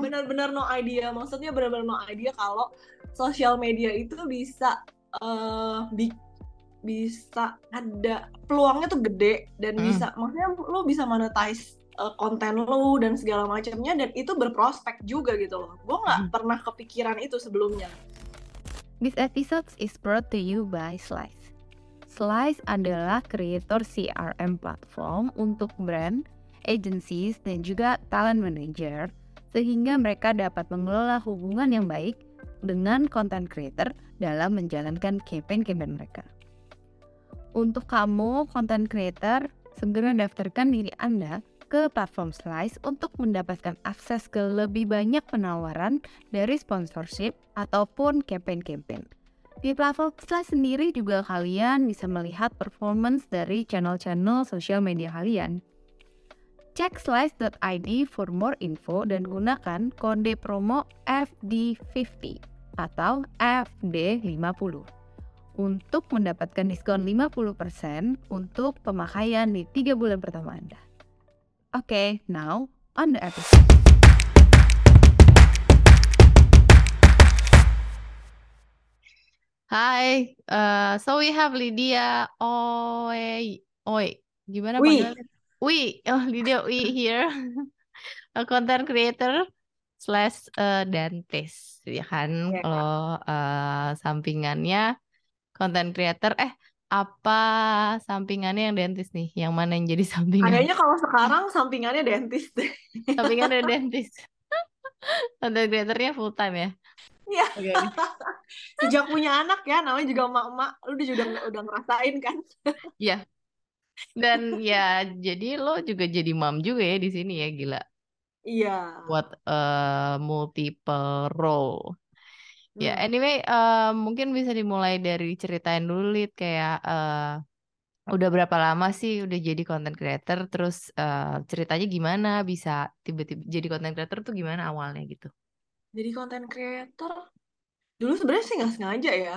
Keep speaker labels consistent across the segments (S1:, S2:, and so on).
S1: benar-benar no idea. Maksudnya benar-benar no idea kalau sosial media itu bisa uh, bi bisa ada peluangnya tuh gede dan hmm. bisa maksudnya lo bisa monetize uh, konten lo dan segala macamnya dan itu berprospek juga gitu loh. Gue nggak hmm. pernah kepikiran itu sebelumnya.
S2: This episode is brought to you by Slice. Slice adalah kreator CRM platform untuk brand, agencies, dan juga talent manager sehingga mereka dapat mengelola hubungan yang baik dengan content creator dalam menjalankan campaign-campaign mereka. Untuk kamu, content creator, segera daftarkan diri Anda ke platform Slice untuk mendapatkan akses ke lebih banyak penawaran dari sponsorship ataupun campaign-campaign. Di platform Slice sendiri juga kalian bisa melihat performance dari channel-channel sosial media kalian. Cek slice.id for more info dan gunakan kode promo FD50 atau FD50 untuk mendapatkan diskon 50% untuk pemakaian di 3 bulan pertama Anda. Oke, okay, now on the episode. Hi, uh, so we have Lydia Oi, Oi, gimana
S1: panggilnya?
S2: We, oh Lydia We here, a content creator slash uh, dentist, ya kan? Yeah. Kalau uh, sampingannya content creator, eh apa sampingannya yang dentist nih? Yang mana yang jadi sampingan?
S1: Kayaknya kalau sekarang sampingannya dentist deh.
S2: sampingannya dentist. content creatornya full time ya?
S1: Iya. Okay. Sejak punya anak ya, namanya juga emak-emak, lu udah juga udah ngerasain kan?
S2: Iya, dan ya jadi lo juga jadi mom juga ya di sini ya gila.
S1: Iya.
S2: Buat uh, multiple role. Ya, hmm. anyway, uh, mungkin bisa dimulai dari ceritain dulu Lid kayak uh, udah berapa lama sih udah jadi content creator terus uh, ceritanya gimana bisa tiba-tiba jadi content creator tuh gimana awalnya gitu.
S1: Jadi content creator dulu sebenarnya sih nggak sengaja ya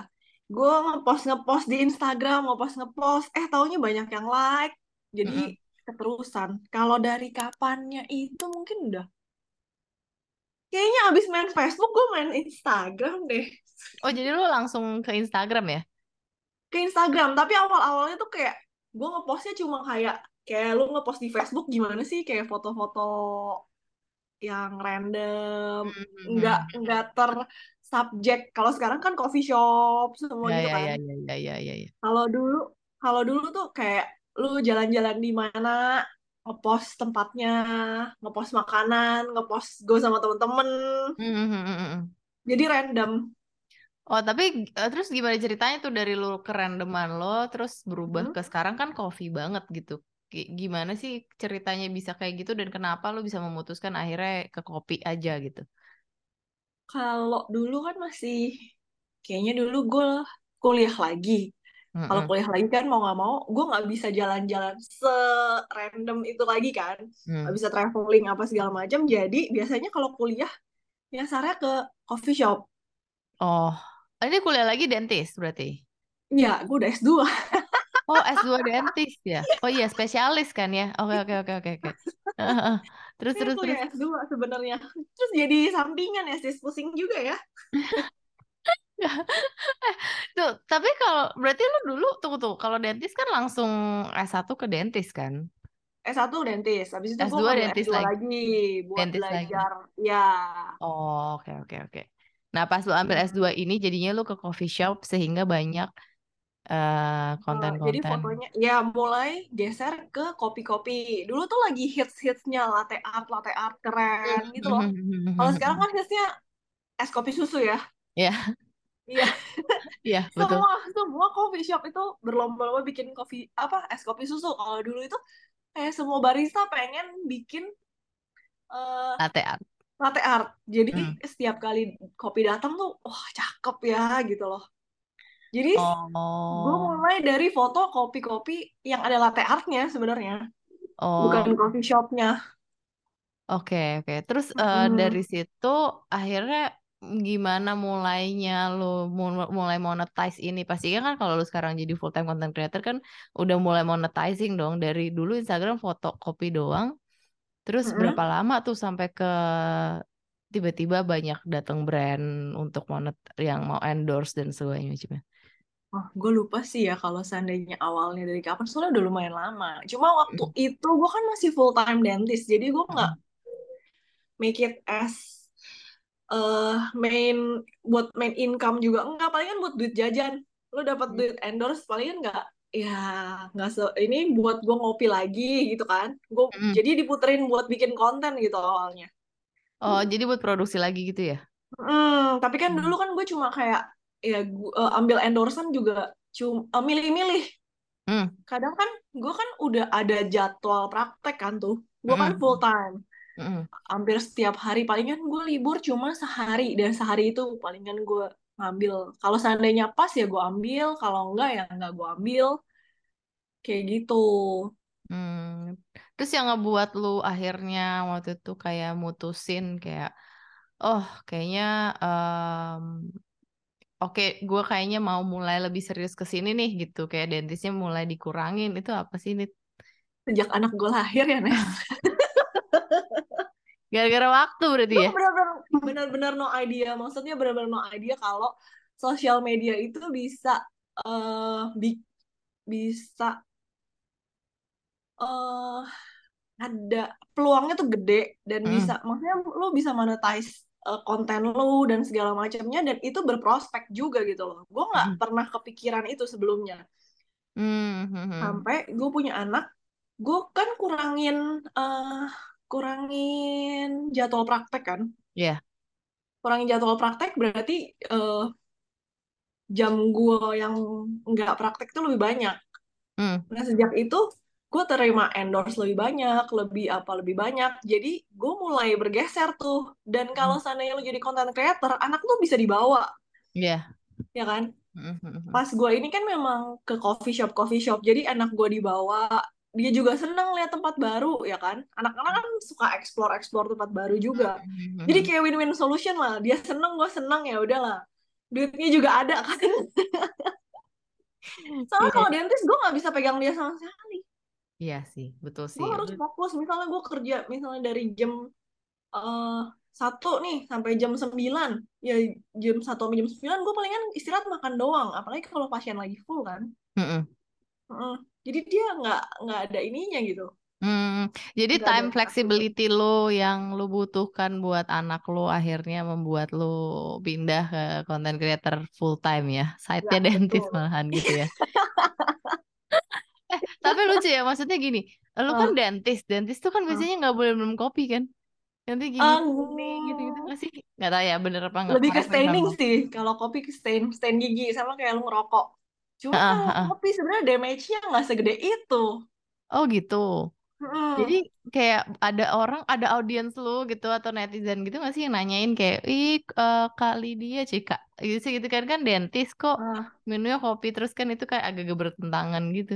S1: gue ngepost ngepost di Instagram ngepost ngepost. Eh taunya banyak yang like. Jadi mm -hmm. keterusan. Kalau dari kapannya itu mungkin udah. Kayaknya abis main Facebook gue main Instagram deh.
S2: Oh jadi lu langsung ke Instagram ya?
S1: Ke Instagram. Tapi awal awalnya tuh kayak gue ngepostnya cuma kayak kayak lu ngepost di Facebook gimana sih? Kayak foto-foto yang random. Mm-hmm. nggak nggak ter subjek kalau sekarang kan coffee shop semua ya, gitu
S2: ya,
S1: kan
S2: ya, ya, ya, ya, ya.
S1: kalau dulu kalau dulu tuh kayak lu jalan-jalan di mana ngepost tempatnya ngepost makanan ngepost gue sama temen-temen mm-hmm. jadi random
S2: Oh tapi uh, terus gimana ceritanya tuh dari lu kerandoman lo terus berubah hmm? ke sekarang kan coffee banget gitu gimana sih ceritanya bisa kayak gitu dan kenapa lo bisa memutuskan akhirnya ke kopi aja gitu?
S1: Kalau dulu kan masih kayaknya dulu gue kuliah lagi. Mm-hmm. Kalau kuliah lagi kan mau nggak mau, gue nggak bisa jalan-jalan se-random itu lagi kan, nggak mm. bisa traveling apa segala macam. Jadi biasanya kalau kuliah nyasarnya ke coffee shop.
S2: Oh, ini kuliah lagi dentis berarti?
S1: Iya, gue udah S2.
S2: Oh, S2 dentis ya. Oh iya, spesialis kan ya. Oke, oke, oke, oke, oke. Terus terus terus.
S1: S2 sebenarnya. Terus jadi sampingan ya, sih pusing juga ya.
S2: tuh, tapi kalau berarti lu dulu tuh tuh kalau dentis kan langsung S1 ke dentis kan?
S1: S1 dentis, habis itu
S2: S2 dentis
S1: S2
S2: lagi.
S1: lagi buat dentis belajar. Lagi. Ya.
S2: Oh, oke okay, oke okay, oke. Okay. Nah, pas lu ambil S2 ini jadinya lu ke coffee shop sehingga banyak konten-konten.
S1: Uh, jadi fotonya ya mulai geser ke kopi-kopi. Dulu tuh lagi hits-hitsnya latte art, latte art keren gitu loh. Kalau sekarang kan hitsnya es kopi susu ya.
S2: Iya.
S1: Iya.
S2: Iya, betul.
S1: Semua semua coffee shop itu berlomba-lomba bikin kopi apa es kopi susu. Kalau dulu itu kayak semua barista pengen bikin
S2: uh, latte art.
S1: Latte art. Jadi hmm. setiap kali kopi datang tuh wah cakep ya gitu loh. Jadi oh. gue mulai dari foto kopi-kopi yang ada latte artnya sebenarnya, oh. bukan coffee shopnya.
S2: Oke okay, oke. Okay. Terus uh, dari situ akhirnya gimana mulainya lo mulai monetize ini pasti kan kalau lo sekarang jadi full time content creator kan udah mulai monetizing dong dari dulu Instagram foto kopi doang terus mm -hmm. berapa lama tuh sampai ke tiba-tiba banyak datang brand untuk monet yang mau endorse dan sebagainya macamnya.
S1: Oh, gue lupa sih ya kalau seandainya awalnya dari kapan, soalnya udah lumayan lama. Cuma waktu
S2: Mm.
S1: itu gue kan masih full time dentist, jadi gue nggak
S2: Mm.
S1: make it as eh main buat main income juga enggak palingan buat duit jajan lu dapat
S2: Mm.
S1: duit endorse palingan enggak ya nggak se ini buat gue ngopi lagi gitu kan gue
S2: Mm.
S1: jadi diputerin buat bikin konten gitu awalnya
S2: Oh, jadi buat produksi lagi gitu ya?
S1: Hmm, tapi kan dulu kan gue cuma kayak ya gua, eh, ambil endorsement juga cuma eh, milih-milih
S2: Mm.
S1: kadang kan gue kan udah ada jadwal praktek kan tuh gue kan
S2: Mm-mm.
S1: full time
S2: Mm-mm.
S1: hampir setiap hari palingan gue libur cuma sehari dan sehari itu palingan gue ngambil kalau seandainya pas ya gue ambil kalau enggak ya enggak gue ambil kayak gitu
S2: Hmm. Terus yang ngebuat lu akhirnya waktu itu kayak mutusin kayak, oh kayaknya em, oke gue kayaknya mau mulai lebih serius ke sini nih gitu, kayak dentisnya mulai dikurangin itu apa sih Nit?
S1: sejak anak gue lahir ya Nes
S2: Gara-gara waktu berarti ya?
S1: benar-benar no idea maksudnya benar-benar no idea kalau sosial media itu bisa eh bi- bisa eh ada peluangnya tuh gede dan
S2: Mm.
S1: bisa maksudnya lu bisa monetize eh, konten lu dan segala macamnya dan itu berprospek juga gitu loh gue nggak
S2: Mm.
S1: pernah kepikiran itu sebelumnya
S2: Hmm, hmm, hmm.
S1: sampai gue punya anak gue kan kurangin eh kurangin jadwal praktek kan
S2: Iya.
S1: kurangin jadwal praktek berarti eh, jam gue yang nggak praktek tuh lebih banyak
S2: Hmm.
S1: nah sejak itu gue terima endorse lebih banyak lebih apa lebih banyak. Jadi gue mulai bergeser tuh. Dan kalau seandainya lu jadi content creator anak lu bisa dibawa.
S2: Iya.
S1: ya kan?
S2: Hmm, hmm, hmm.
S1: pas gue ini kan memang ke coffee shop coffee shop. Jadi anak gue dibawa. Dia juga seneng lihat tempat baru ya kan? Anak-anak kan suka explore explore tempat baru juga.
S2: Hmm, hmm,
S1: jadi
S2: hmm.
S1: kayak win-win solution lah. Dia seneng gue seneng ya udahlah. Duitnya juga ada kan? Soalnya
S2: Iya,
S1: kalau dentist gue nggak bisa pegang dia sama sekali
S2: iya sih, betul sih.
S1: gue harus fokus. Misalnya gue kerja misalnya dari jam eh satu nih sampai jam 9 ya jam satu sampai jam 9 gue palingan istirahat makan doang. Apalagi kalau pasien lagi full kan.
S2: Hmm, hmm.
S1: Heeh. jadi dia nggak nggak ada ininya gitu.
S2: Hmm, jadi
S1: ada
S2: time flexibility lo yang lo butuhkan buat anak lo akhirnya membuat lo pindah ke content creator full time ya, side-nya
S1: ya
S2: dentist malahan gitu ya. Eh, tapi lucu ya, maksudnya gini, lo kan
S1: Eh,
S2: dentist, dentist tuh kan
S1: eh.
S2: biasanya nggak boleh minum kopi kan? Nanti gigi
S1: Eh,
S2: kuning gitu-gitu nggak sih? Nggak tahu ya, bener apa nggak?
S1: lebih ke staining sih kalau kopi ke stain stain gigi sama kayak lu ngerokok cuma
S2: ah, ah.
S1: kopi sebenarnya damage-nya nggak segede itu
S2: Oh gitu.
S1: Heeh.
S2: Jadi kayak ada orang, ada audiens lu gitu atau netizen gitu nggak sih yang nanyain kayak, ih eh, Kak Lydia sih Kak, gitu sih gitu kan kan dentist kok
S1: Ah,
S2: minumnya kopi terus kan itu kayak agak-agak bertentangan gitu.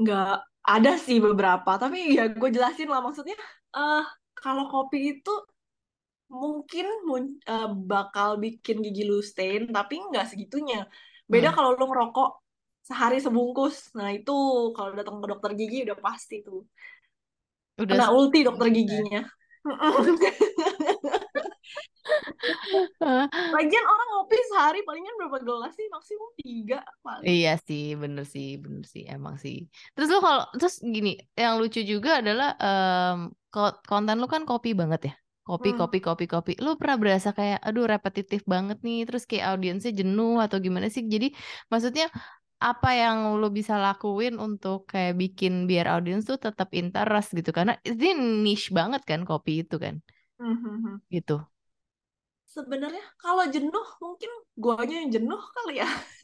S1: Nggak ada sih beberapa tapi ya gue jelasin lah maksudnya eh kalau kopi itu mungkin mun- eh, bakal bikin gigi lu stain tapi nggak segitunya. Beda
S2: Hmm.
S1: kalau lu ngerokok sehari sebungkus. Nah itu kalau datang ke dokter gigi udah pasti tuh.
S2: Udah
S1: kena ulti dokter giginya Lagian orang ngopi sehari palingan berapa gelas sih? Maksimum tiga paling.
S2: Iya sih, bener sih, bener sih, emang sih. Terus lu kalau terus gini, yang lucu juga adalah ko- konten lu kan kopi banget ya. Kopi,
S1: Hmm.
S2: kopi, kopi, kopi. Lu pernah berasa kayak, aduh repetitif banget nih, terus kayak audiensnya jenuh atau gimana sih? Jadi maksudnya apa yang lu bisa lakuin untuk kayak bikin biar audiens tuh tetap interest gitu? Karena ini niche banget kan kopi itu kan,
S1: Hmm, hmm, hmm.
S2: gitu.
S1: Sebenarnya kalau jenuh mungkin guanya yang jenuh kali ya.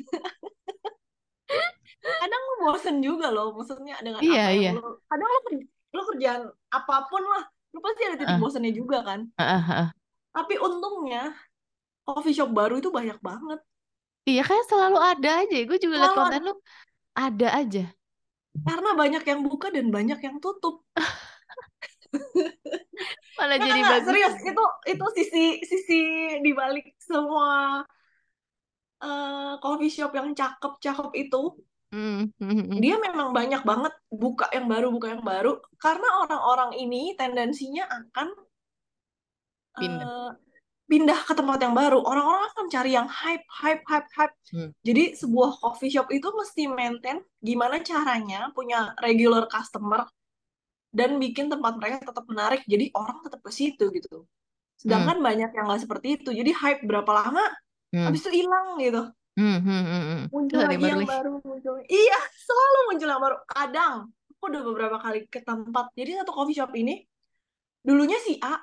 S1: Kadang lu bosen juga loh, maksudnya dengan
S2: Iya,
S1: apa yang
S2: iya.
S1: lu. Kadang lu, lu kerjaan apa pun lah, lu pasti ada titik
S2: Heeh,
S1: bosennya juga kan.
S2: heeh, heeh.
S1: Tapi untungnya coffee shop baru itu banyak banget.
S2: Iya kayak selalu ada aja. Gue juga liat
S1: Selalu
S2: konten lu ada aja.
S1: Karena banyak yang buka dan banyak yang tutup.
S2: Malah jadi bagus.
S1: serius. Itu itu sisi sisi di balik semua eh, coffee shop yang cakep-cakep itu.
S2: Hmm,
S1: dia memang banyak banget buka yang baru buka yang baru karena orang-orang ini tendensinya akan
S2: Pindah.
S1: eh, pindah ke tempat yang baru. Orang-orang akan cari yang hype, hype, hype, hype.
S2: Hmm.
S1: Jadi sebuah coffee shop itu mesti maintain gimana caranya punya regular customer dan bikin tempat mereka tetap menarik. Jadi orang tetap ke situ gitu. Sedangkan banyak yang nggak seperti itu. Jadi hype berapa lama,
S2: Hmm.
S1: habis itu hilang gitu.
S2: Hmm, hmm, hmm, hmm.
S1: Muncul lagi
S2: yang baru
S1: yang
S2: lagi.
S1: baru, muncul. Iya, selalu muncul yang baru. Kadang aku udah beberapa kali ke tempat. Jadi satu coffee shop ini dulunya si A,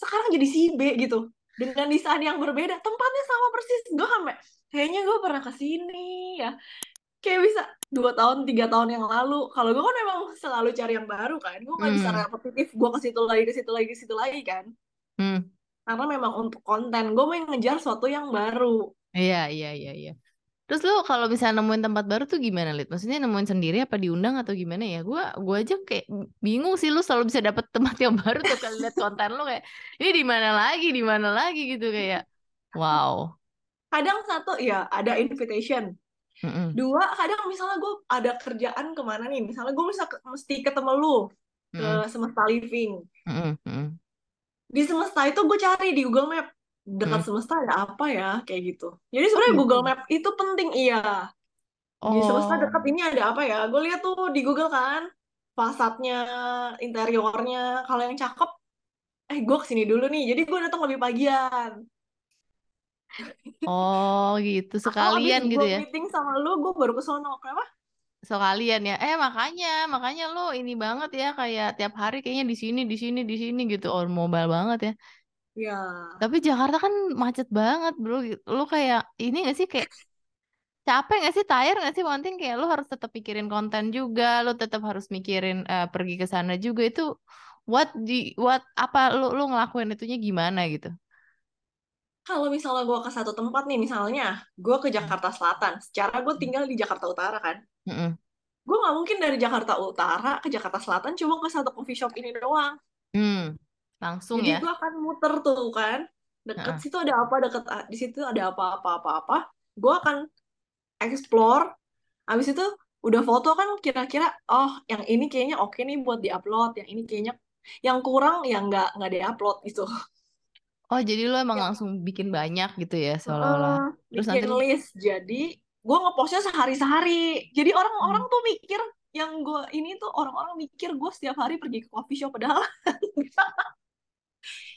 S1: sekarang jadi si B gitu. Dengan desain yang berbeda. Tempatnya sama persis. Gue sampai kayaknya gue pernah ke sini ya. Kayak bisa dua tahun, tiga tahun yang lalu. Kalau gue kan memang selalu cari yang baru kan. Gue nggak bisa
S2: Hmm.
S1: repetitif. Gue ke situ lagi, ke situ lagi, ke situ lagi kan.
S2: Hmm.
S1: Karena memang untuk konten. Gue mau ngejar sesuatu yang baru.
S2: Iya, iya, iya, iya. Terus lu kalau bisa nemuin tempat baru tuh gimana, Lid? Maksudnya nemuin sendiri apa diundang atau gimana ya? Gua gua aja kayak bingung sih lu selalu bisa dapet tempat yang baru tuh kalau lihat konten lu kayak ini di mana lagi, di mana lagi gitu kayak wow.
S1: Kadang satu ya ada invitation.
S2: Mm-mm.
S1: Dua, kadang misalnya gue ada kerjaan ke mana nih. Misalnya gue bisa ke- mesti ketemu lu ke
S2: Mm-mm.
S1: Semesta Living.
S2: Mm-mm.
S1: Di Semesta itu gue cari di Google Map. Dekat
S2: Hmm.
S1: Semesta ada apa ya? Kayak gitu. Jadi sebenarnya
S2: gitu.
S1: Google Map itu penting, iya. Di Semesta
S2: Oh.
S1: dekat ini ada apa ya? Gue lihat tuh di Google kan. Fasadnya, interiornya. Kalau yang cakep, eh gue ke sini dulu nih. Jadi gue datang lebih pagian.
S2: Oh, gitu. Sekalian gitu ya.
S1: meeting sama lu, gue baru ke sono. Kenapa?
S2: Sekalian ya. Eh, makanya, makanya lu ini banget ya kayak tiap hari kayaknya di sini, di sini, di sini gitu. Oh, mobile banget ya.
S1: Ya.
S2: Tapi Jakarta kan macet banget, bro. Lu kayak ini gak sih kayak capek gak sih, tired gak sih? One thing kayak lu harus tetap pikirin konten juga, lu tetap harus mikirin eh, pergi ke sana juga itu what di what apa lu lu ngelakuin itunya gimana gitu?
S1: Kalau misalnya gue ke satu tempat nih, misalnya gue ke Jakarta Selatan, secara gue tinggal di Jakarta Utara kan,
S2: Mm-mm.
S1: gue nggak mungkin dari Jakarta Utara ke Jakarta Selatan cuma ke satu coffee shop ini doang.
S2: Hmm, langsung
S1: Jadi
S2: ya.
S1: gue akan muter tuh kan, deket
S2: Heeh.
S1: situ ada apa, deket ah, di situ ada apa-apa-apa-apa. Gue akan explore. Habis itu udah foto kan kira-kira, oh yang ini kayaknya oke nih buat diupload, yang ini kayaknya yang kurang yang nggak nggak diupload gitu.
S2: Oh, jadi lu emang
S1: Ya.
S2: langsung bikin banyak gitu ya seolah-olah. Terus nanti
S1: bikin
S2: lu
S1: list. Jadi gue ngepostnya sehari-sehari. Jadi orang-orang
S2: Hmm.
S1: tuh mikir yang gue ini tuh orang-orang mikir gue setiap hari pergi ke coffee shop padahal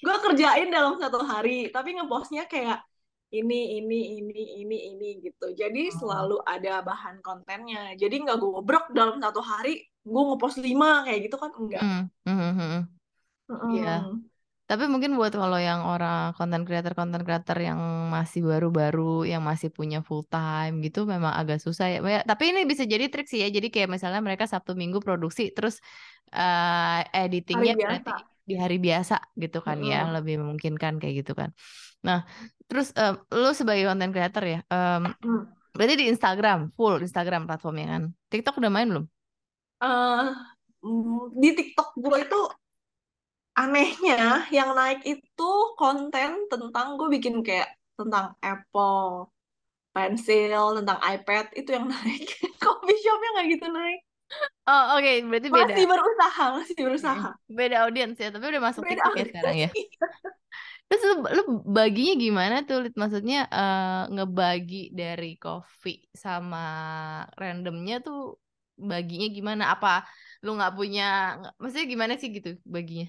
S1: gue kerjain dalam satu hari. Tapi ngepostnya kayak ini, ini, ini, ini, ini gitu. Jadi
S2: Oh.
S1: selalu ada bahan kontennya. Jadi nggak gue gobrok dalam satu hari gue ngepost lima kayak gitu kan enggak.
S2: Hmm, hmm, hmm, hmm. Tapi mungkin buat kalau yang orang konten creator konten creator yang masih baru-baru, yang masih punya full time gitu, memang agak susah ya. Ya, Tapi ini bisa jadi trik sih ya. Jadi kayak misalnya mereka Sabtu Minggu produksi, terus
S1: Hari
S2: editingnya berarti
S1: biasa.
S2: di hari biasa gitu kan ya,
S1: Mm-mm.
S2: lebih memungkinkan kayak gitu kan. Nah, terus eh, lu sebagai konten creator ya, em,
S1: Mm.
S2: berarti di Instagram, full Instagram platformnya kan. TikTok udah main belum?
S1: Mm, di TikTok gue itu anehnya yang naik itu konten tentang gue bikin kayak tentang Apple pensil tentang iPad itu yang naik coffee shopnya nggak gitu naik
S2: Oh, oke, berarti beda.
S1: masih berusaha masih berusaha
S2: Beda audiens ya, tapi udah masuk
S1: beda
S2: TikTok ya sekarang ya. Terus lu, lu baginya gimana tuh, Lid? Maksudnya eh, ngebagi dari coffee sama randomnya tuh baginya gimana? Apa lu nggak punya, maksudnya gimana sih gitu baginya?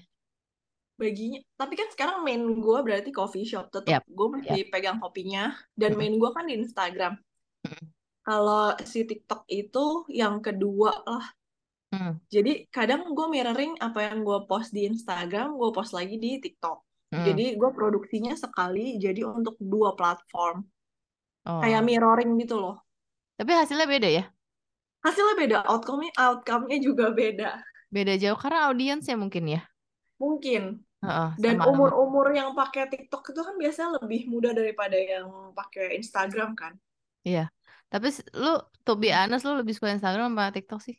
S1: Baginya tapi kan sekarang main gue berarti coffee shop tetap gue masih pegang kopinya dan main gue kan di Instagram kalau si TikTok itu yang kedua lah
S2: Hmm,
S1: Jadi kadang gue mirroring apa yang gue post di Instagram, gue post lagi di TikTok.
S2: hmm.
S1: Jadi gue produksinya sekali, jadi untuk dua platform.
S2: Oh.
S1: Kayak mirroring gitu loh.
S2: Tapi hasilnya beda ya?
S1: Hasilnya beda, outcome-nya outcome-nya juga beda.
S2: Beda jauh karena audiensnya mungkin ya.
S1: Mungkin.
S2: Heeh,
S1: Dan umur-umur yang pakai TikTok itu kan biasanya lebih muda daripada yang pakai Instagram kan.
S2: Iya. Tapi lu, to be honest, lu lebih suka Instagram apa TikTok sih?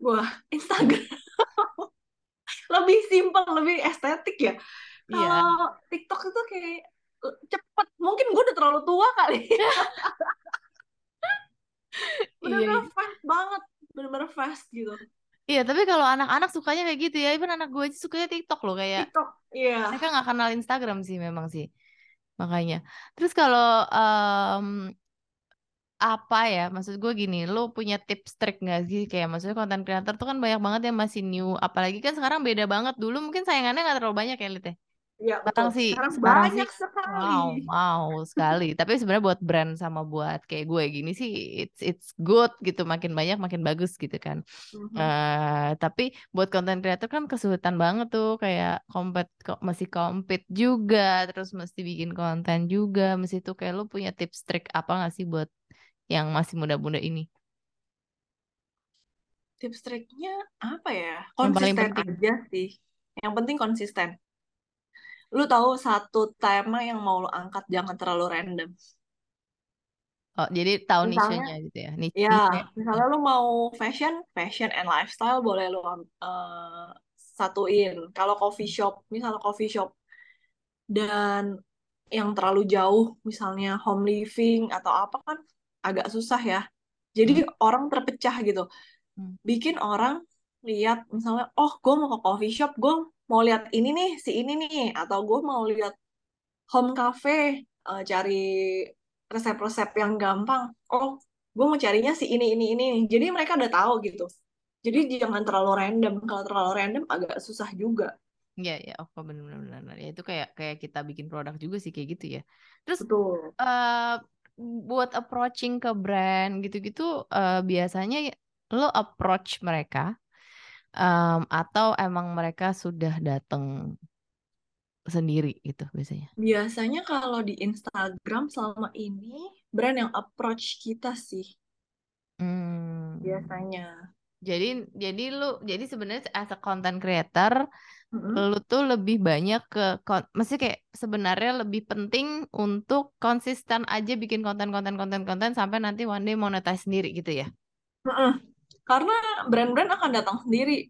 S1: Wah, Instagram lebih simpel, lebih estetik ya.
S2: Iya.
S1: Kalau TikTok itu kayak cepet. Mungkin gue udah terlalu tua kali.
S2: Iya,
S1: bener-bener fast banget bener-bener fast gitu
S2: Iya, tapi kalau anak-anak sukanya kayak gitu ya. Even anak gue aja sukanya TikTok loh kayak
S1: TikTok iya
S2: mereka nggak kenal Instagram sih memang sih. Makanya. Terus kalau em, apa ya? Maksud gue gini, lo punya tips trik nggak sih? Kayak maksudnya konten creator tuh kan banyak banget yang masih new. Apalagi kan sekarang beda banget. Dulu mungkin sayangannya nggak terlalu banyak ya, Lite.
S1: Iya
S2: Sekarang sih,
S1: sekarang
S2: sekarang sih,
S1: banyak sekali
S2: wow, wow sekali. Tapi sebenarnya buat brand sama buat kayak gue gini sih, it's it's good gitu. Makin banyak makin bagus gitu kan.
S1: Mhm.
S2: eh tapi buat konten creator kan kesulitan banget tuh kayak kompet kok masih compete juga, terus mesti bikin konten juga, mesti tuh kayak lu punya tips trik apa nggak sih buat yang masih muda-muda ini?
S1: tips triknya apa ya konsisten aja sih yang penting konsisten lu tahu satu tema yang mau lu angkat jangan terlalu random
S2: Oh, jadi tahu
S1: misalnya
S2: niche-nya gitu ya. Niche,
S1: ya
S2: niche.
S1: misalnya lu mau fashion fashion and lifestyle boleh lu eh, satuin kalau coffee shop misalnya coffee shop dan yang terlalu jauh misalnya home living atau apa kan agak susah ya jadi
S2: Hmm.
S1: orang terpecah gitu
S2: Hmm.
S1: bikin orang lihat misalnya oh gue mau ke coffee shop gue mau lihat ini nih si ini nih atau gue mau lihat home cafe eh, cari resep-resep yang gampang. Oh gue mau carinya si ini ini ini. Jadi mereka udah tahu gitu. Jadi jangan terlalu random. Kalau terlalu random agak susah juga.
S2: Iya, ya, oh benar-benar. Ya itu kayak kayak kita bikin produk juga sih kayak gitu ya. Terus
S1: betul.
S2: eh buat approaching ke brand gitu-gitu eh, biasanya lo approach mereka em, atau emang mereka sudah datang sendiri gitu biasanya.
S1: biasanya kalau di Instagram selama ini brand yang approach kita sih
S2: Hmm.
S1: biasanya
S2: Jadi jadi lu jadi sebenarnya as a content creator
S1: Mm-mm.
S2: lu tuh lebih banyak ke kon- mesti kayak sebenarnya lebih penting untuk konsisten aja bikin konten-konten konten-konten sampai nanti one day monetize sendiri gitu ya.
S1: Mm-mm. Karena brand-brand akan datang sendiri.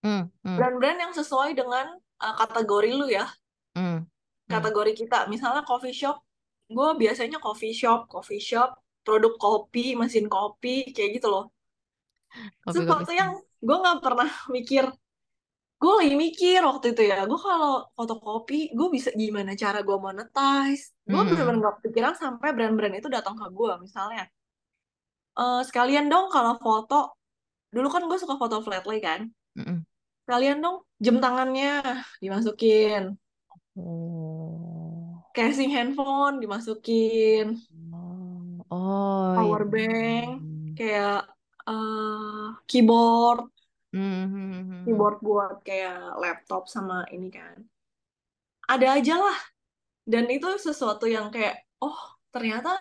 S2: Hmm, hmm,
S1: brand-brand yang sesuai dengan uh, kategori lu ya.
S2: Hmm,
S1: kategori kita. Misalnya coffee shop. Gue biasanya coffee shop coffee shop produk kopi mesin kopi kayak gitu loh. Sesuatu yang gue nggak pernah mikir. Gue lagi mikir waktu itu ya gue kalau fotokopi gue bisa gimana cara gue monetize. Gue bener-bener
S2: hmm.
S1: nggak kepikiran sampai brand-brand itu datang ke gue misalnya eh sekalian dong kalau foto dulu kan gue suka foto flat lay kan. Sekalian dong jam tangannya dimasukin.
S2: Oh.
S1: casing handphone dimasukin.
S2: Oh, oh
S1: power
S2: iya.
S1: bank kayak eh keyboard.
S2: Hmm, hmm, hmm.
S1: keyboard buat kayak laptop sama ini kan. Ada aja lah. Dan itu sesuatu yang kayak oh ternyata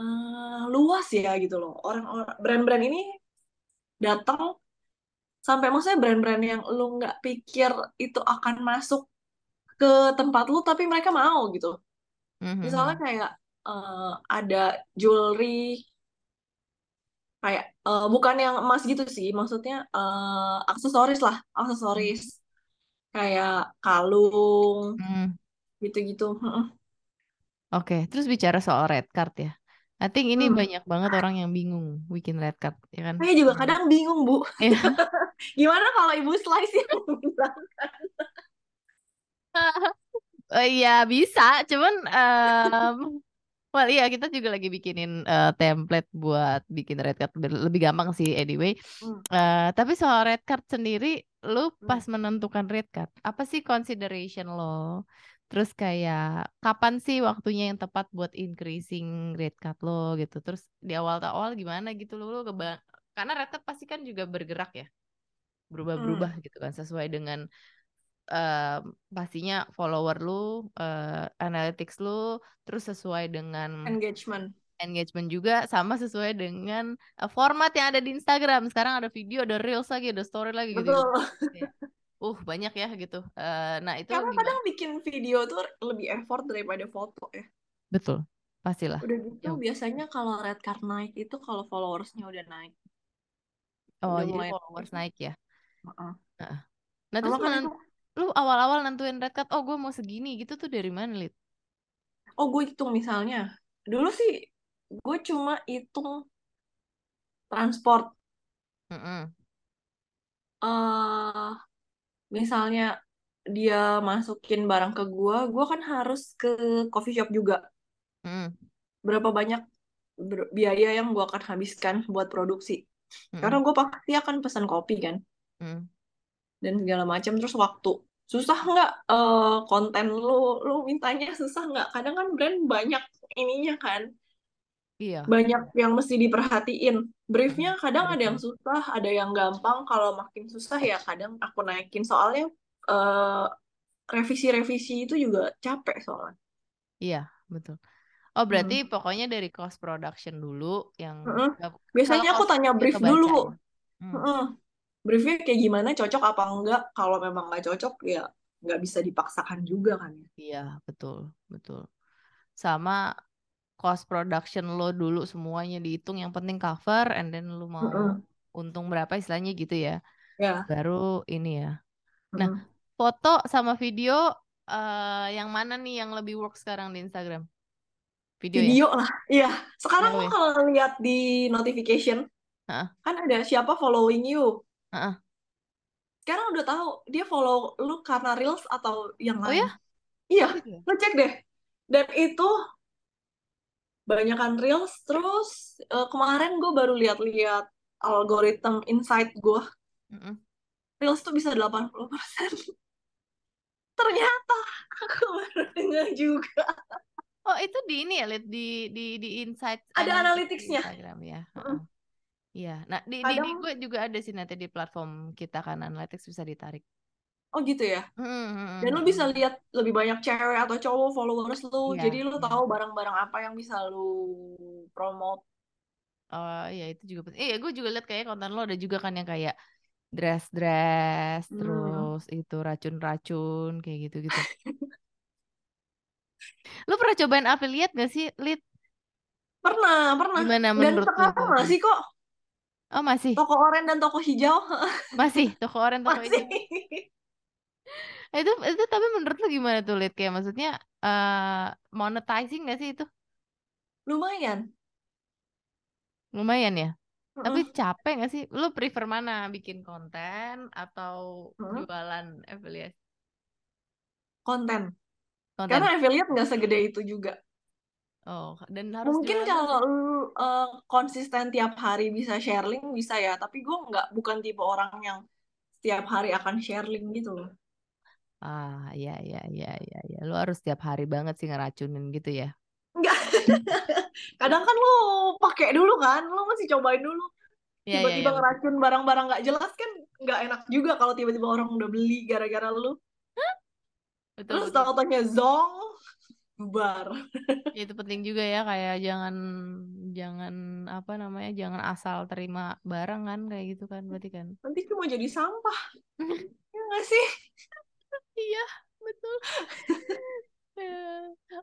S1: eh, luas ya gitu loh orang-orang brand-brand ini datang sampai maksudnya brand-brand yang lu nggak pikir itu akan masuk ke tempat lu tapi mereka mau gitu
S2: Hmm, hmm,
S1: misalnya
S2: hmm.
S1: kayak eh, ada jewelry kayak eh, bukan yang emas gitu sih maksudnya eh, aksesoris lah aksesoris kayak kalung
S2: Hmm.
S1: gitu-gitu Heeh.
S2: Oke, terus bicara soal red card ya. I think ini
S1: Hmm.
S2: banyak banget orang yang bingung bikin red card, ya kan?
S1: saya juga kadang bingung bu
S2: Ya.
S1: gimana kalau ibu slice yang bilang
S2: Oh iya bisa, cuman em, well iya kita juga lagi bikinin eh, template buat bikin red card lebih gampang sih anyway.
S1: Hmm.
S2: Eh, tapi soal red card sendiri, lu
S1: Hmm.
S2: pas menentukan red card, apa sih consideration lo? Terus kayak kapan sih waktunya yang tepat buat increasing red card lo gitu? Terus di awal-awal gimana gitu lo? Keba- karena red card pasti kan juga bergerak ya, berubah-berubah gitu kan sesuai dengan em, pastinya follower lu, eh, analytics lu, terus sesuai dengan
S1: engagement
S2: engagement juga sama sesuai dengan eh, format yang ada di Instagram. Sekarang ada video, ada reels lagi, ada story lagi gitu.
S1: betul
S2: Kayak, Uh, banyak ya gitu. Eh, nah, itu
S1: karena
S2: gimana?
S1: kadang bikin video tuh lebih effort daripada foto ya
S2: Betul. Pastilah.
S1: udah gitu
S2: Jauh.
S1: biasanya kalau red card naik itu kalau followersnya udah naik
S2: Oh,
S1: udah
S2: jadi
S1: mulai
S2: followers naik ya.
S1: Heeh.
S2: Nah,
S1: Nah,
S2: terus
S1: tuh
S2: lu awal-awal nentuin red card, oh gue mau segini gitu tuh dari mana, Lid?
S1: oh gue hitung misalnya dulu sih gue cuma hitung transport
S2: Mm-mm.
S1: uh, misalnya dia masukin barang ke gua, gua kan harus ke coffee shop juga.
S2: Hmm.
S1: Berapa banyak biaya yang gua akan habiskan buat produksi? Hmm. Karena gue pasti akan pesan kopi kan. Hmm. Dan segala macam terus waktu. Susah nggak uh, konten lu lu mintanya susah nggak? Kadang kan brand banyak ininya kan.
S2: Iya.
S1: Banyak yang mesti diperhatiin. Briefnya hmm, kadang ada yang susah, ada yang gampang. Kalau makin susah ya kadang aku naikin. Soalnya uh, revisi-revisi itu juga capek soalnya.
S2: Iya, betul. Oh, berarti hmm. pokoknya dari cost production dulu yang
S1: uh -uh. biasanya aku tanya brief dulu. Hmm. Uh -uh. Briefnya kayak gimana, cocok apa enggak? Kalau memang nggak cocok ya nggak bisa dipaksakan juga kan ya.
S2: Iya, betul, betul. Sama cost production lo dulu semuanya dihitung yang penting cover and then lo mau uh-uh. untung berapa istilahnya gitu ya
S1: yeah.
S2: baru ini ya nah uh-uh. foto sama video uh, yang mana nih yang lebih work sekarang di Instagram
S1: video, ya? video ya? lah iya sekarang lo kalau lihat di notification uh-uh. kan ada siapa following you uh-uh. sekarang udah tahu dia follow lu karena reels atau yang lain oh, ya? iya oh, gitu ya? lo cek deh dan itu banyakan reels terus uh, kemarin gue baru lihat-lihat algoritma insight gue mm-hmm. reels tuh bisa 80% ternyata aku baru dengar juga.
S2: Oh itu di ini ya lihat di di di insight
S1: ada analyticsnya.
S2: Instagram ya? Mm. Iya, nah di, Kadang... di, di gue juga ada sih nanti di platform kita kan analytics bisa ditarik.
S1: Oh gitu ya. Hmm, Dan lu bisa lihat lebih banyak cewek atau cowok followers lu. Yeah, Jadi lu tahu barang-barang apa yang bisa lu promote.
S2: Oh iya itu juga penting. Iya gue juga lihat kayak konten lo ada juga kan yang kayak dress-dress hmm. terus itu racun-racun kayak gitu-gitu. lu pernah cobain affiliate gak sih, Lid?
S1: Pernah, pernah.
S2: Gimana menurut
S1: dan sekarang lu? masih kok.
S2: Oh masih.
S1: Toko oranye dan toko hijau.
S2: masih, toko oranye toko masih. hijau. Itu itu tapi menurut lu gimana tuh lihat kayak maksudnya uh, monetizing gak sih itu?
S1: Lumayan.
S2: Lumayan ya? Uh-uh. tapi capek gak sih? Lu prefer mana? Bikin konten atau uh-huh. jualan affiliate?
S1: Konten. Konten. Karena affiliate nggak segede itu juga.
S2: Oh, dan harus
S1: mungkin kalau lu uh, konsisten tiap hari bisa sharing bisa ya, tapi gue nggak bukan tipe orang yang setiap hari akan sharing gitu loh.
S2: Ah, ya, ya, ya, ya, ya. Lu harus setiap hari banget sih ngeracunin gitu ya.
S1: Enggak. Kadang kan lu pakai dulu kan, lu masih cobain dulu. Ya, tiba-tiba ya, ya, ngeracun barang-barang nggak jelas kan nggak enak juga kalau tiba-tiba orang udah beli gara-gara lu. Betul, Terus tahu tanya zong, bubar.
S2: Ya, itu penting juga ya kayak jangan jangan apa namanya jangan asal terima barang kan kayak gitu kan berarti kan.
S1: Nanti cuma jadi sampah. ya nggak sih?
S2: Iya betul.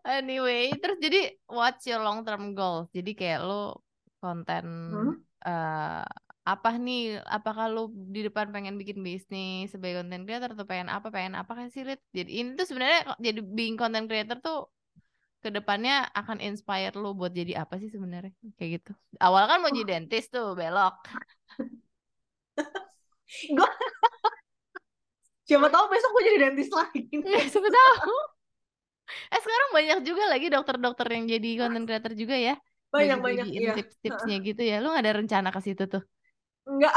S2: Anyway terus jadi what's your long term goal jadi kayak lo konten hmm? uh, apa nih? Apakah lo di depan pengen bikin bisnis sebagai content creator atau pengen apa? Pengen apa kan sih Lid? jadi ini tuh sebenarnya jadi being content creator tuh ke depannya akan inspire lo buat jadi apa sih sebenarnya? Kayak gitu. Awal kan mau jadi dentist tuh belok.
S1: Gue siapa tahu besok gue jadi dentist lagi.
S2: Siapa tahu. Eh sekarang banyak juga lagi dokter-dokter yang jadi content creator juga ya.
S1: Banyak banyak
S2: iya. tips-tipsnya gitu ya. Lu gak ada rencana ke situ tuh?
S1: Enggak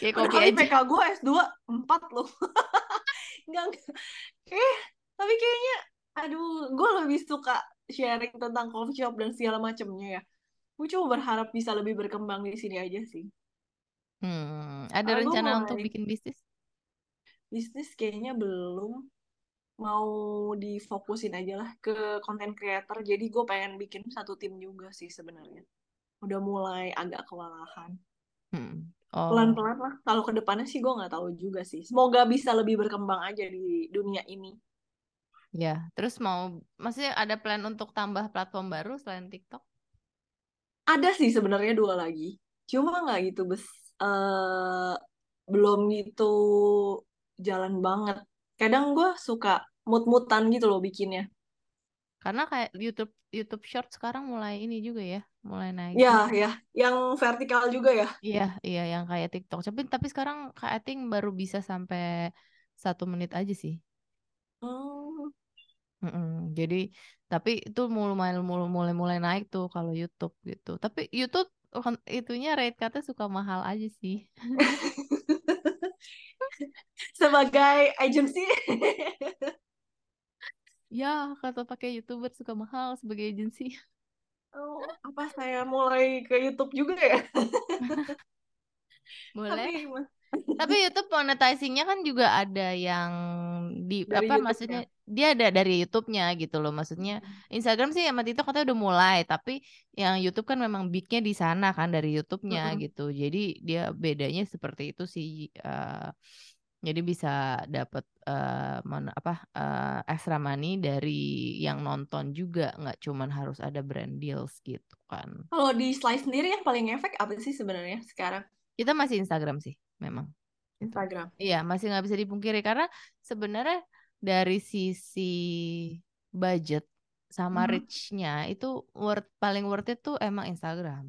S2: kayak kopi aja.
S1: PK gue S2 4 loh. Enggak, enggak eh tapi kayaknya aduh gue lebih suka sharing tentang coffee shop dan segala macamnya ya. Gue cuma berharap bisa lebih berkembang di sini aja sih
S2: Hmm, ada Kalau rencana mulai untuk bikin bisnis?
S1: bisnis kayaknya belum mau difokusin aja lah ke konten creator. Jadi gue pengen bikin satu tim juga sih sebenarnya. Udah mulai agak kewalahan.
S2: Hmm.
S1: Pelan-pelan lah. Kalau ke depannya sih gue nggak tahu juga sih. Semoga bisa lebih berkembang aja di dunia ini.
S2: Ya, terus mau, maksudnya ada plan untuk tambah platform baru selain TikTok?
S1: Ada sih sebenarnya dua lagi. Cuma nggak gitu bes uh, belum gitu jalan banget. Kadang gue suka mut-mutan gitu loh bikinnya.
S2: Karena kayak YouTube YouTube Short sekarang mulai ini juga ya, mulai naik.
S1: Ya, ya, yang vertikal juga ya.
S2: Iya, iya yang kayak TikTok. Tapi tapi sekarang kayak I think baru bisa sampai satu menit aja sih.
S1: Oh.
S2: Mm-mm. Jadi tapi itu mulai mulai mulai mulai naik tuh kalau YouTube gitu. Tapi YouTube itunya rate katanya suka mahal aja sih.
S1: Sebagai agensi.
S2: Ya, kata pakai YouTuber suka mahal sebagai agensi.
S1: Oh, apa saya mulai ke YouTube juga ya?
S2: Boleh.
S1: Tapi
S2: Tapi YouTube monetizingnya kan juga ada yang di
S1: Dari
S2: apa
S1: YouTube-nya.
S2: maksudnya dia ada dari YouTube-nya gitu loh. Maksudnya Instagram sih sama TikTok katanya udah mulai, tapi yang YouTube kan memang big-nya di sana kan dari YouTube-nya
S1: Mm-mm.
S2: gitu. Jadi dia bedanya seperti itu sih. eh, jadi bisa dapat eh, mon- apa eh, extra money dari yang nonton juga, nggak cuman harus ada brand deals gitu kan.
S1: Kalau di Slice sendiri yang paling efek apa sih sebenarnya sekarang?
S2: Kita masih Instagram sih, memang.
S1: Instagram.
S2: Iya, masih nggak bisa dipungkiri karena sebenarnya dari sisi budget sama
S1: Mhm.
S2: reach-nya itu worth paling worth it tuh emang Instagram.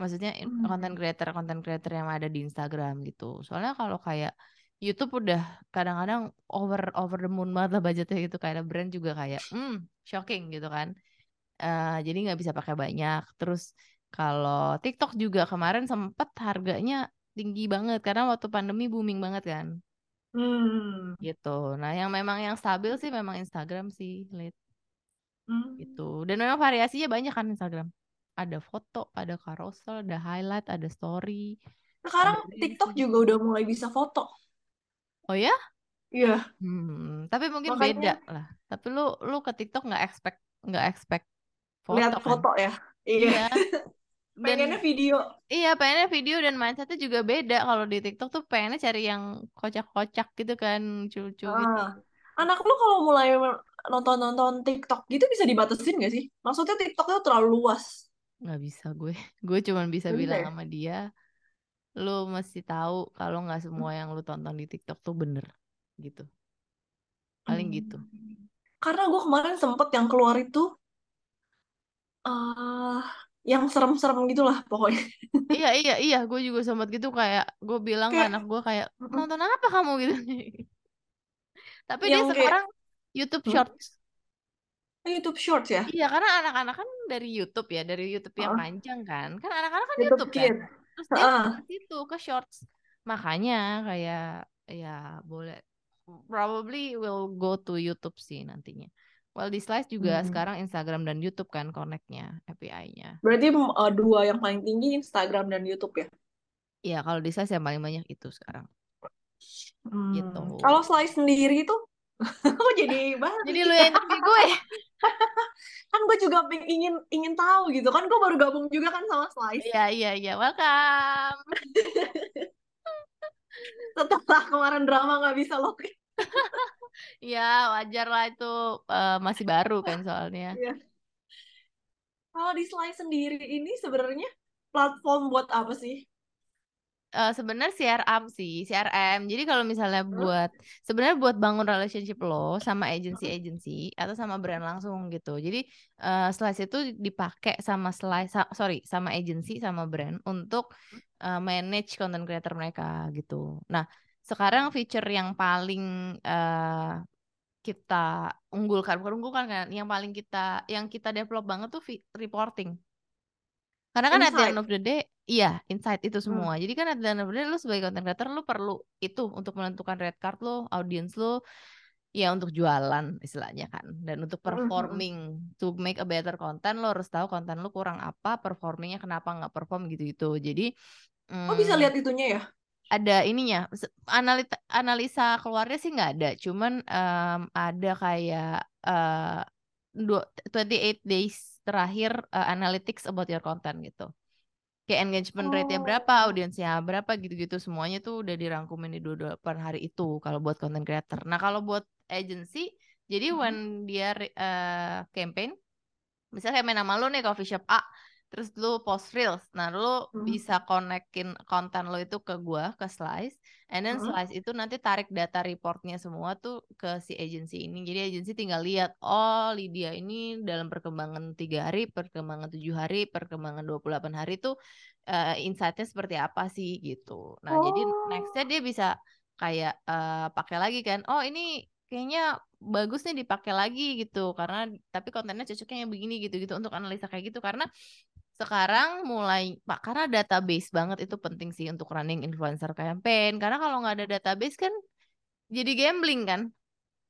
S2: Maksudnya
S1: Hmm.
S2: content creator content creator yang ada di Instagram gitu. Soalnya kalau kayak YouTube udah kadang-kadang over over the moon banget lah budgetnya gitu kayak brand juga kayak hmm shocking gitu kan. Eh, jadi nggak bisa pakai banyak. Terus kalau TikTok juga kemarin sempat harganya tinggi banget karena waktu pandemi booming banget kan
S1: Hmm.
S2: gitu. Nah, yang memang yang stabil sih memang Instagram sih, Lid,
S1: Hmm.
S2: gitu. Dan memang variasinya banyak kan Instagram. Ada foto, ada carousel, ada highlight, ada story,
S1: Sekarang
S2: ada
S1: TikTok
S2: juga.
S1: juga udah mulai bisa foto.
S2: Oh ya?
S1: Iya,
S2: Hmm, tapi mungkin
S1: Makanya-
S2: beda lah. Tapi lu lu ke TikTok nggak expect nggak expect foto
S1: lihat
S2: kan?
S1: foto ya. Iya.
S2: Iya. Dan
S1: Pengennya video.
S2: iya pengennya video dan mindsetnya juga beda. Kalau di TikTok tuh pengennya cari yang kocak-kocak gitu kan, lucu-lucu gitu.
S1: Ah. Anak lu kalau mulai nonton-nonton TikTok gitu bisa dibatasin gak sih? Maksudnya TikTok itu terlalu luas.
S2: nggak bisa gue gue cuman bisa bilang
S1: ya?
S2: sama dia lu mesti tahu kalau nggak semua yang lu tonton di TikTok tuh bener gitu paling gitu
S1: Hmm. Karena gue kemarin sempet yang keluar itu eh yang serem-serem gitu lah pokoknya.
S2: iya iya iya gue juga sempat gitu kayak gue bilang ke
S1: Kayak-
S2: anak gue kayak nonton apa kamu gitu tapi dia
S1: Yang kayak-
S2: sekarang YouTube
S1: Hmm?
S2: Shorts
S1: YouTube Shorts ya?
S2: iya karena anak-anak kan dari YouTube ya dari YouTube yang
S1: Ah.
S2: panjang kan kan anak-anak kan
S1: YouTube
S2: YouTube kan terus dia
S1: Ah.
S2: ke situ ke Shorts makanya kayak ya boleh probably will go to YouTube sih nantinya. Well di Slice juga
S1: Hmm.
S2: sekarang Instagram dan YouTube kan connect-nya API-nya.
S1: Berarti eh, dua yang paling tinggi Instagram dan YouTube ya?
S2: Iya kalau di Slice yang paling banyak itu sekarang.
S1: Hmm.
S2: Gitu.
S1: Kalau Slice sendiri itu, kok jadi banget
S2: Jadi lu yang interview gue.
S1: kan gue juga ingin ingin tahu gitu kan gue baru gabung juga kan sama Slice
S2: Iya iya iya welcome.
S1: setelah kemarin drama nggak bisa login
S2: Iya wajar lah itu eh, masih baru kan soalnya.
S1: kalau di Slice sendiri ini sebenarnya platform buat apa sih
S2: Eh sebenarnya CRM sih, CRM. Jadi kalau misalnya buat sebenarnya buat bangun relationship lo sama agency-agency atau sama brand langsung gitu. Jadi eh Slice itu dipakai sama Slice sorry, sama agency sama brand untuk eh, manage content creator mereka gitu. Nah, sekarang feature yang paling eh kita unggulkan, bukan unggulkan kan, yang paling kita yang kita develop banget tuh reporting. Karena kan at the end
S1: Insight.
S2: of the day, iya, insight itu
S1: Hmm.
S2: semua. Jadi kan at the end of the day, lu sebagai content creator, lu perlu itu untuk menentukan red card lo, audience lo, ya untuk jualan istilahnya kan. Dan untuk
S1: Hmm, hmm, hmm.
S2: performing, to make a better content, lo harus tahu konten lu kurang apa, performingnya kenapa nggak perform gitu-gitu. Jadi,
S1: oh bisa
S2: mm,
S1: lihat itunya ya
S2: ada ininya, analita, analisa keluarnya sih nggak ada. Cuman em, ada kayak eh dua- 28 days terakhir eh, analytics about your content gitu. Kayak engagement rate-nya berapa,
S1: oh
S2: audiensnya berapa gitu-gitu semuanya tuh udah dirangkumin di 28 hari itu kalau buat content creator. Nah, kalau buat agency, jadi
S1: Hmm.
S2: when dia eh, campaign, misalnya kayak main nama lo nih coffee shop A, terus lu post reels. Nah, lu
S1: Hmm.
S2: bisa konekin konten lo itu ke gua, ke Slice, and then
S1: Hmm.
S2: Slice itu nanti tarik data reportnya semua tuh ke si agency ini. Jadi agency tinggal lihat, oh Lydia ini dalam perkembangan tiga hari, perkembangan tujuh hari, perkembangan 28 hari tuh eh, insight-nya seperti apa sih gitu. Nah, jadi
S1: Oh.
S2: next-nya dia bisa kayak eh, pakai lagi kan. Oh, ini kayaknya bagus nih dipakai lagi gitu karena tapi kontennya cocoknya yang begini gitu-gitu untuk analisa kayak gitu karena sekarang mulai pak karena database banget itu penting sih untuk running influencer campaign karena kalau nggak ada database kan jadi gambling kan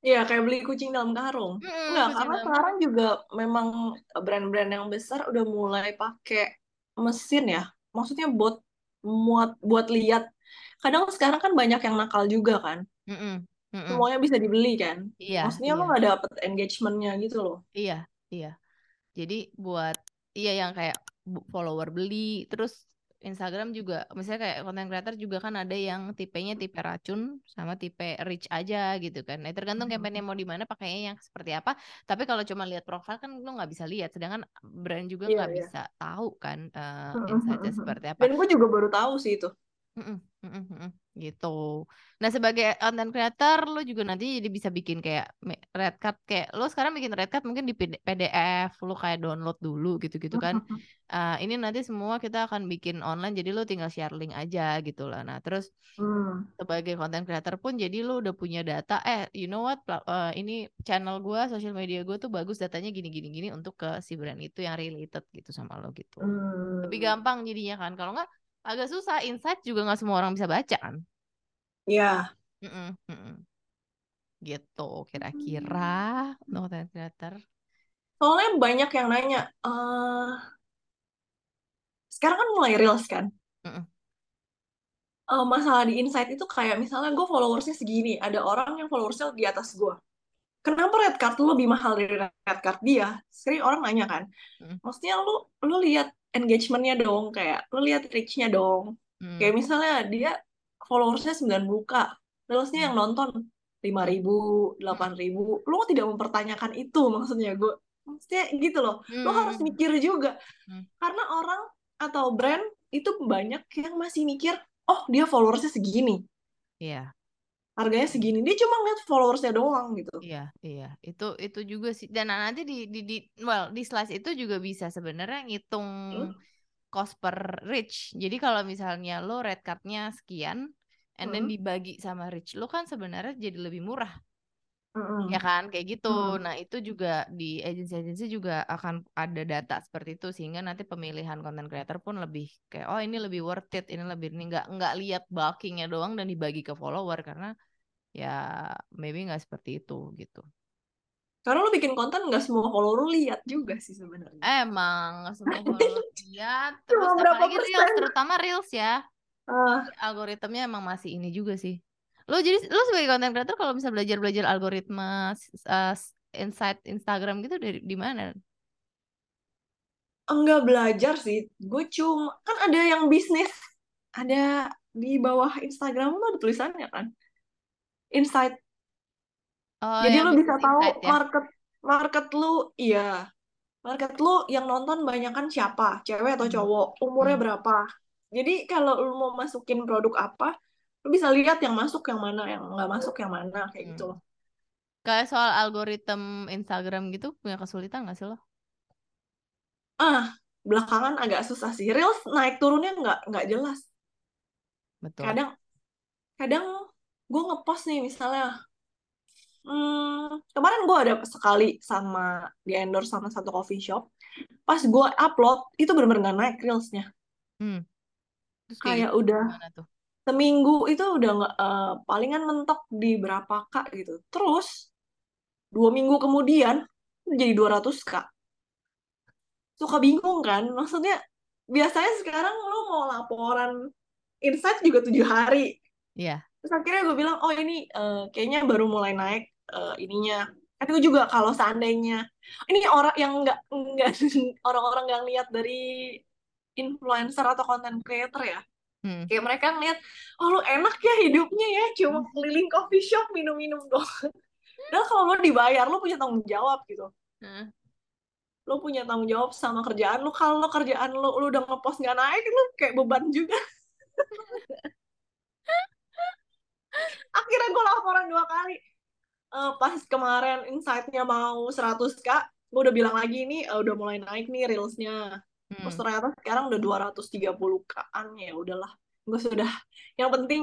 S1: Iya, kayak beli kucing dalam karung. Enggak,
S2: kucing
S1: karena
S2: dalam-
S1: sekarang juga memang brand-brand yang besar udah mulai pakai mesin ya. Maksudnya buat buat buat lihat. Kadang sekarang kan banyak yang nakal juga kan.
S2: Mm-mm, mm-mm.
S1: Semuanya bisa dibeli kan.
S2: iya
S1: Maksudnya lo
S2: iya
S1: nggak dapet engagement-nya gitu loh.
S2: iya iya jadi buat iya yang kayak follower beli. Terus Instagram juga misalnya kayak content creator juga kan ada yang tipenya tipe racun sama tipe rich aja gitu kan. Nah tergantung campaignnya mau di mana pakainya yang seperti apa. Tapi kalau cuma lihat profil kan lo nggak bisa lihat sedangkan brand juga
S1: Iya,
S2: nggak
S1: iya.
S2: bisa tahu kan eh,
S1: Mm-mm,
S2: insight-nya seperti apa.
S1: Dan gue juga baru tahu sih itu.
S2: Gitu. Nah sebagai content creator lo juga nanti jadi bisa bikin kayak me- red card kayak lo sekarang bikin red card mungkin di PD PDF lo kayak download dulu gitu-gitu kan. Ah, ini nanti semua kita akan bikin online jadi lo tinggal share link aja gitu lah. Nah terus
S1: Hmm.
S2: sebagai content creator pun jadi lo udah punya data eh you know what eh, ini channel gua sosial media gua tuh bagus datanya gini gini gini untuk ke si brand itu yang related gitu sama lo gitu.
S1: Hmm.
S2: Lebih gampang jadinya kan. Kalau nggak agak susah insight juga nggak semua orang bisa baca kan.
S1: Ya.
S2: Mm-mm, mm-mm. Gitu kira-kira untuk content creator.
S1: Soalnya banyak yang nanya, eh sekarang kan mulai reels kan?
S2: Mm-mm.
S1: Eh, masalah di insight itu kayak misalnya gue followersnya segini, ada orang yang followersnya di atas gue. Kenapa red card lu lebih mahal dari red card dia? Sering orang nanya kan.
S2: Mm.
S1: Maksudnya lu lu lihat engagementnya dong, kayak lu lihat reach-nya dong.
S2: Mm.
S1: Kayak misalnya dia followersnya 90k, reelsnya yang nonton 5000, 8000. Lu tidak mempertanyakan itu maksudnya gue. Maksudnya gitu loh. Lu harus
S2: Hmm.
S1: mikir juga.
S2: Hmm.
S1: Karena orang atau brand itu banyak yang masih mikir, oh dia followersnya segini,
S2: Iya,
S1: harganya segini. Dia cuma ngeliat followersnya doang gitu.
S2: iya, iya. Itu itu juga sih. Dan nanti di di di well di slice itu juga bisa sebenarnya ngitung
S1: Hmm.
S2: cost per reach. Jadi kalau misalnya lo red cardnya sekian, and then
S1: Hmm.
S2: dibagi sama reach lo kan sebenarnya jadi lebih murah. Ya kan? Kayak gitu. Nah itu juga di agensi-agensi juga akan ada data seperti itu sehingga nanti pemilihan content creator pun lebih kayak oh ini lebih worth it ini lebih ini. Nggak nggak lihat bulkingnya doang dan dibagi ke follower karena ya maybe nggak seperti itu gitu.
S1: Karena lu bikin konten nggak semua follower lu lihat juga sih sebenarnya.
S2: emang nggak semua follower lihat. Terus reels terutama reels ya.
S1: Ah,
S2: algoritmnya emang masih ini juga sih lo jadi lo sebagai content creator kalau bisa belajar belajar algoritma uh, insight Instagram gitu dari di mana
S1: enggak belajar sih. Gue cuma kan ada yang bisnis, ada di bawah Instagram lu ada tulisannya kan. Insight.
S2: Oh,
S1: Jadi lu bisa tahu
S2: insight ya.
S1: market market lu, iya. Market lu yang nonton banyak kan siapa, cewek atau
S2: Hmm.
S1: cowok, umurnya
S2: Hmm.
S1: berapa. Jadi kalau lu mau masukin produk apa, lu bisa lihat yang masuk yang mana, yang nggak masuk yang mana, kayak gitu
S2: Hmm.
S1: loh.
S2: Kayak soal algoritma Instagram gitu punya kesulitan nggak sih lo?
S1: Ah, belakangan agak susah sih. Reels naik turunnya nggak nggak jelas.
S2: Betul.
S1: Kadang kadang gue ngepost nih misalnya hmm, kemarin gue ada sekali sama di endorse sama satu coffee shop pas gue upload itu bener-bener nggak naik reelsnya
S2: Hmm. Terus kayak
S1: kayak
S2: gitu
S1: udah
S2: tuh?
S1: Seminggu itu udah eh, palingan mentok di berapa kak gitu terus dua minggu kemudian jadi 200 kak suka bingung kan maksudnya biasanya sekarang lu mau laporan insight juga tujuh hari
S2: Iya.
S1: Terus akhirnya gue bilang, oh ini eh, kayaknya baru mulai naik eh, ininya. Kan gue juga kalau seandainya ini orang yang nggak nggak orang-orang nggak lihat dari influencer atau content creator ya.
S2: Hmm.
S1: Kayak mereka ngeliat, oh lu enak ya hidupnya ya, cuma keliling coffee shop minum-minum doang. Dan kalau lu dibayar, lu punya tanggung jawab gitu.
S2: Heeh.
S1: lu punya tanggung jawab sama kerjaan lu kalau kerjaan lu lu udah ngepost nggak naik lu kayak beban juga akhirnya gue laporan dua kali uh, pas kemarin insight-nya mau 100k gue udah bilang lagi ini uh, udah mulai naik nih reelsnya hmm. terus ternyata sekarang udah 230k-an ya udahlah. Gue sudah yang penting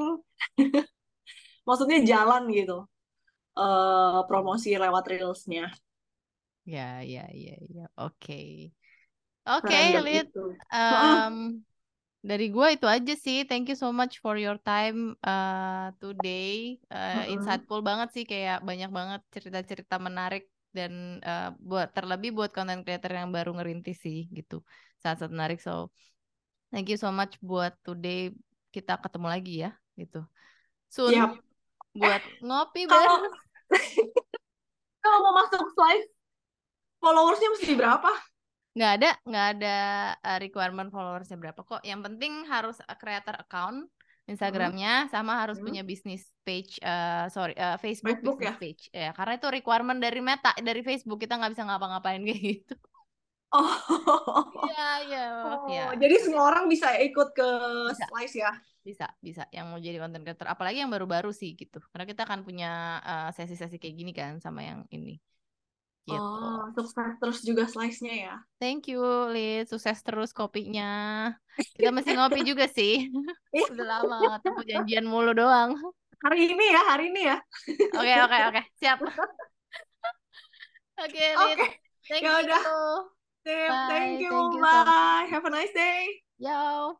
S1: maksudnya jalan gitu uh, promosi lewat reelsnya.
S2: Ya ya ya ya. Oke. Oke Lid. um, dari gue itu aja sih. Thank you so much for your time uh, today. Uh, uh-huh. insightful banget sih kayak banyak banget cerita-cerita menarik dan uh, buat terlebih buat content creator yang baru ngerintis sih gitu sangat-sangat menarik so thank you so much buat today kita ketemu lagi ya gitu soon yep. buat ngopi
S1: bareng kalau mau masuk live followersnya mesti berapa
S2: nggak ada nggak ada uh, requirement followersnya berapa kok yang penting harus creator account Instagramnya hmm. sama harus hmm. punya bisnis page uh, sorry uh, Facebook, Facebook business ya? page ya karena itu requirement dari Meta dari Facebook kita nggak bisa ngapa-ngapain kayak gitu
S1: oh iya iya oh, ya. jadi semua orang bisa ikut ke bisa. Slice ya
S2: bisa bisa yang mau jadi content creator apalagi yang baru-baru sih gitu karena kita akan punya sesi-sesi uh, kayak gini kan sama yang ini
S1: Gitu. Oh, sukses terus juga slice-nya ya.
S2: Thank you, Lid. Sukses terus kopinya. Kita masih ngopi juga sih. Iya. Udah lama ketemu janjian mulu doang.
S1: Hari ini ya, hari ini ya.
S2: Oke, oke, oke. Siap. Oke, okay, Lid. Okay. Thank ya you.
S1: Thank you. Thank you. Bye. Have a nice day.
S2: Yo.